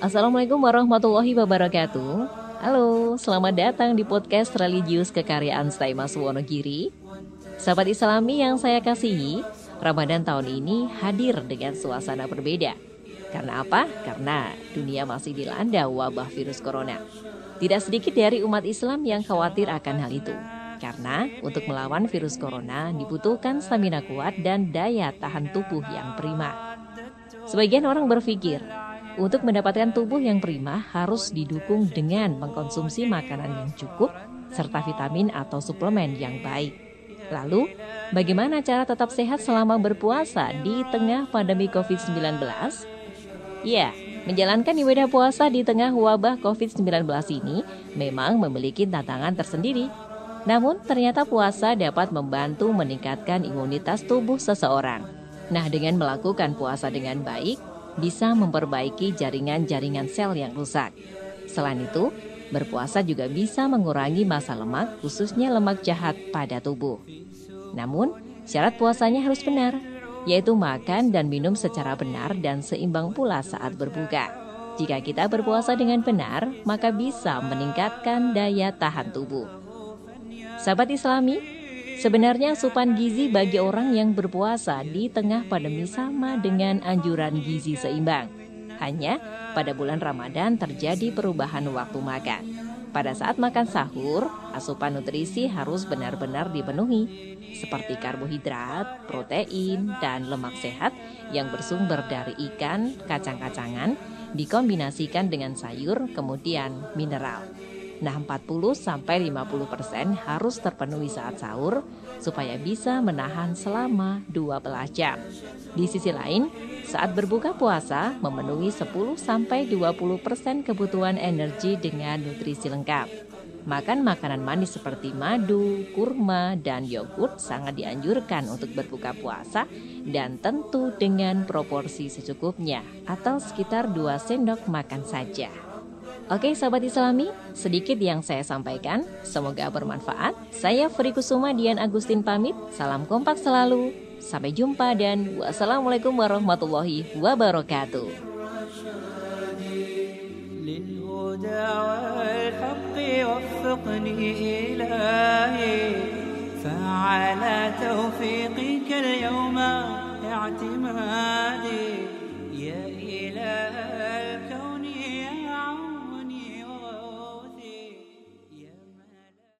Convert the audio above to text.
Assalamualaikum warahmatullahi wabarakatuh. Halo, selamat datang di podcast religius kekaryaan Staimas Wonogiri. Sahabat Islami yang saya kasihi, Ramadan tahun ini hadir dengan suasana berbeda. Karena apa? Karena dunia masih dilanda wabah virus corona. Tidak sedikit dari umat Islam yang khawatir akan hal itu. Karena untuk melawan virus corona dibutuhkan stamina kuat dan daya tahan tubuh yang prima. Sebagian orang berpikir, untuk mendapatkan tubuh yang prima harus didukung dengan mengkonsumsi makanan yang cukup serta vitamin atau suplemen yang baik. Lalu, bagaimana cara tetap sehat selama berpuasa di tengah pandemi COVID-19? Ya, menjalankan ibadah puasa di tengah wabah COVID-19 ini memang memiliki tantangan tersendiri. Namun, ternyata puasa dapat membantu meningkatkan imunitas tubuh seseorang. Nah, dengan melakukan puasa dengan baik, bisa memperbaiki jaringan-jaringan sel yang rusak. Selain itu, berpuasa juga bisa mengurangi masa lemak, khususnya lemak jahat pada tubuh. Namun, syarat puasanya harus benar, yaitu makan dan minum secara benar dan seimbang pula saat berbuka. Jika kita berpuasa dengan benar, maka bisa meningkatkan daya tahan tubuh. Sahabat Islami, Sebenarnya asupan gizi bagi orang yang berpuasa di tengah pandemi sama dengan anjuran gizi seimbang. Hanya pada bulan Ramadan terjadi perubahan waktu makan. Pada saat makan sahur, asupan nutrisi harus benar-benar dipenuhi, seperti karbohidrat, protein, dan lemak sehat yang bersumber dari ikan, kacang-kacangan, dikombinasikan dengan sayur, kemudian mineral. Nah 40-50% harus terpenuhi saat sahur supaya bisa menahan selama 12 jam. Di sisi lain, saat berbuka puasa memenuhi 10-20% kebutuhan energi dengan nutrisi lengkap. Makan makanan manis seperti madu, kurma, dan yogurt sangat dianjurkan untuk berbuka puasa dan tentu dengan proporsi secukupnya atau sekitar 2 sendok makan saja. Oke sahabat islami, sedikit yang saya sampaikan, semoga bermanfaat. Saya Fri Kusuma Dian Agustin pamit, salam kompak selalu. Sampai jumpa dan wassalamualaikum warahmatullahi wabarakatuh. فعلى توفيقك اليوم اعتمادي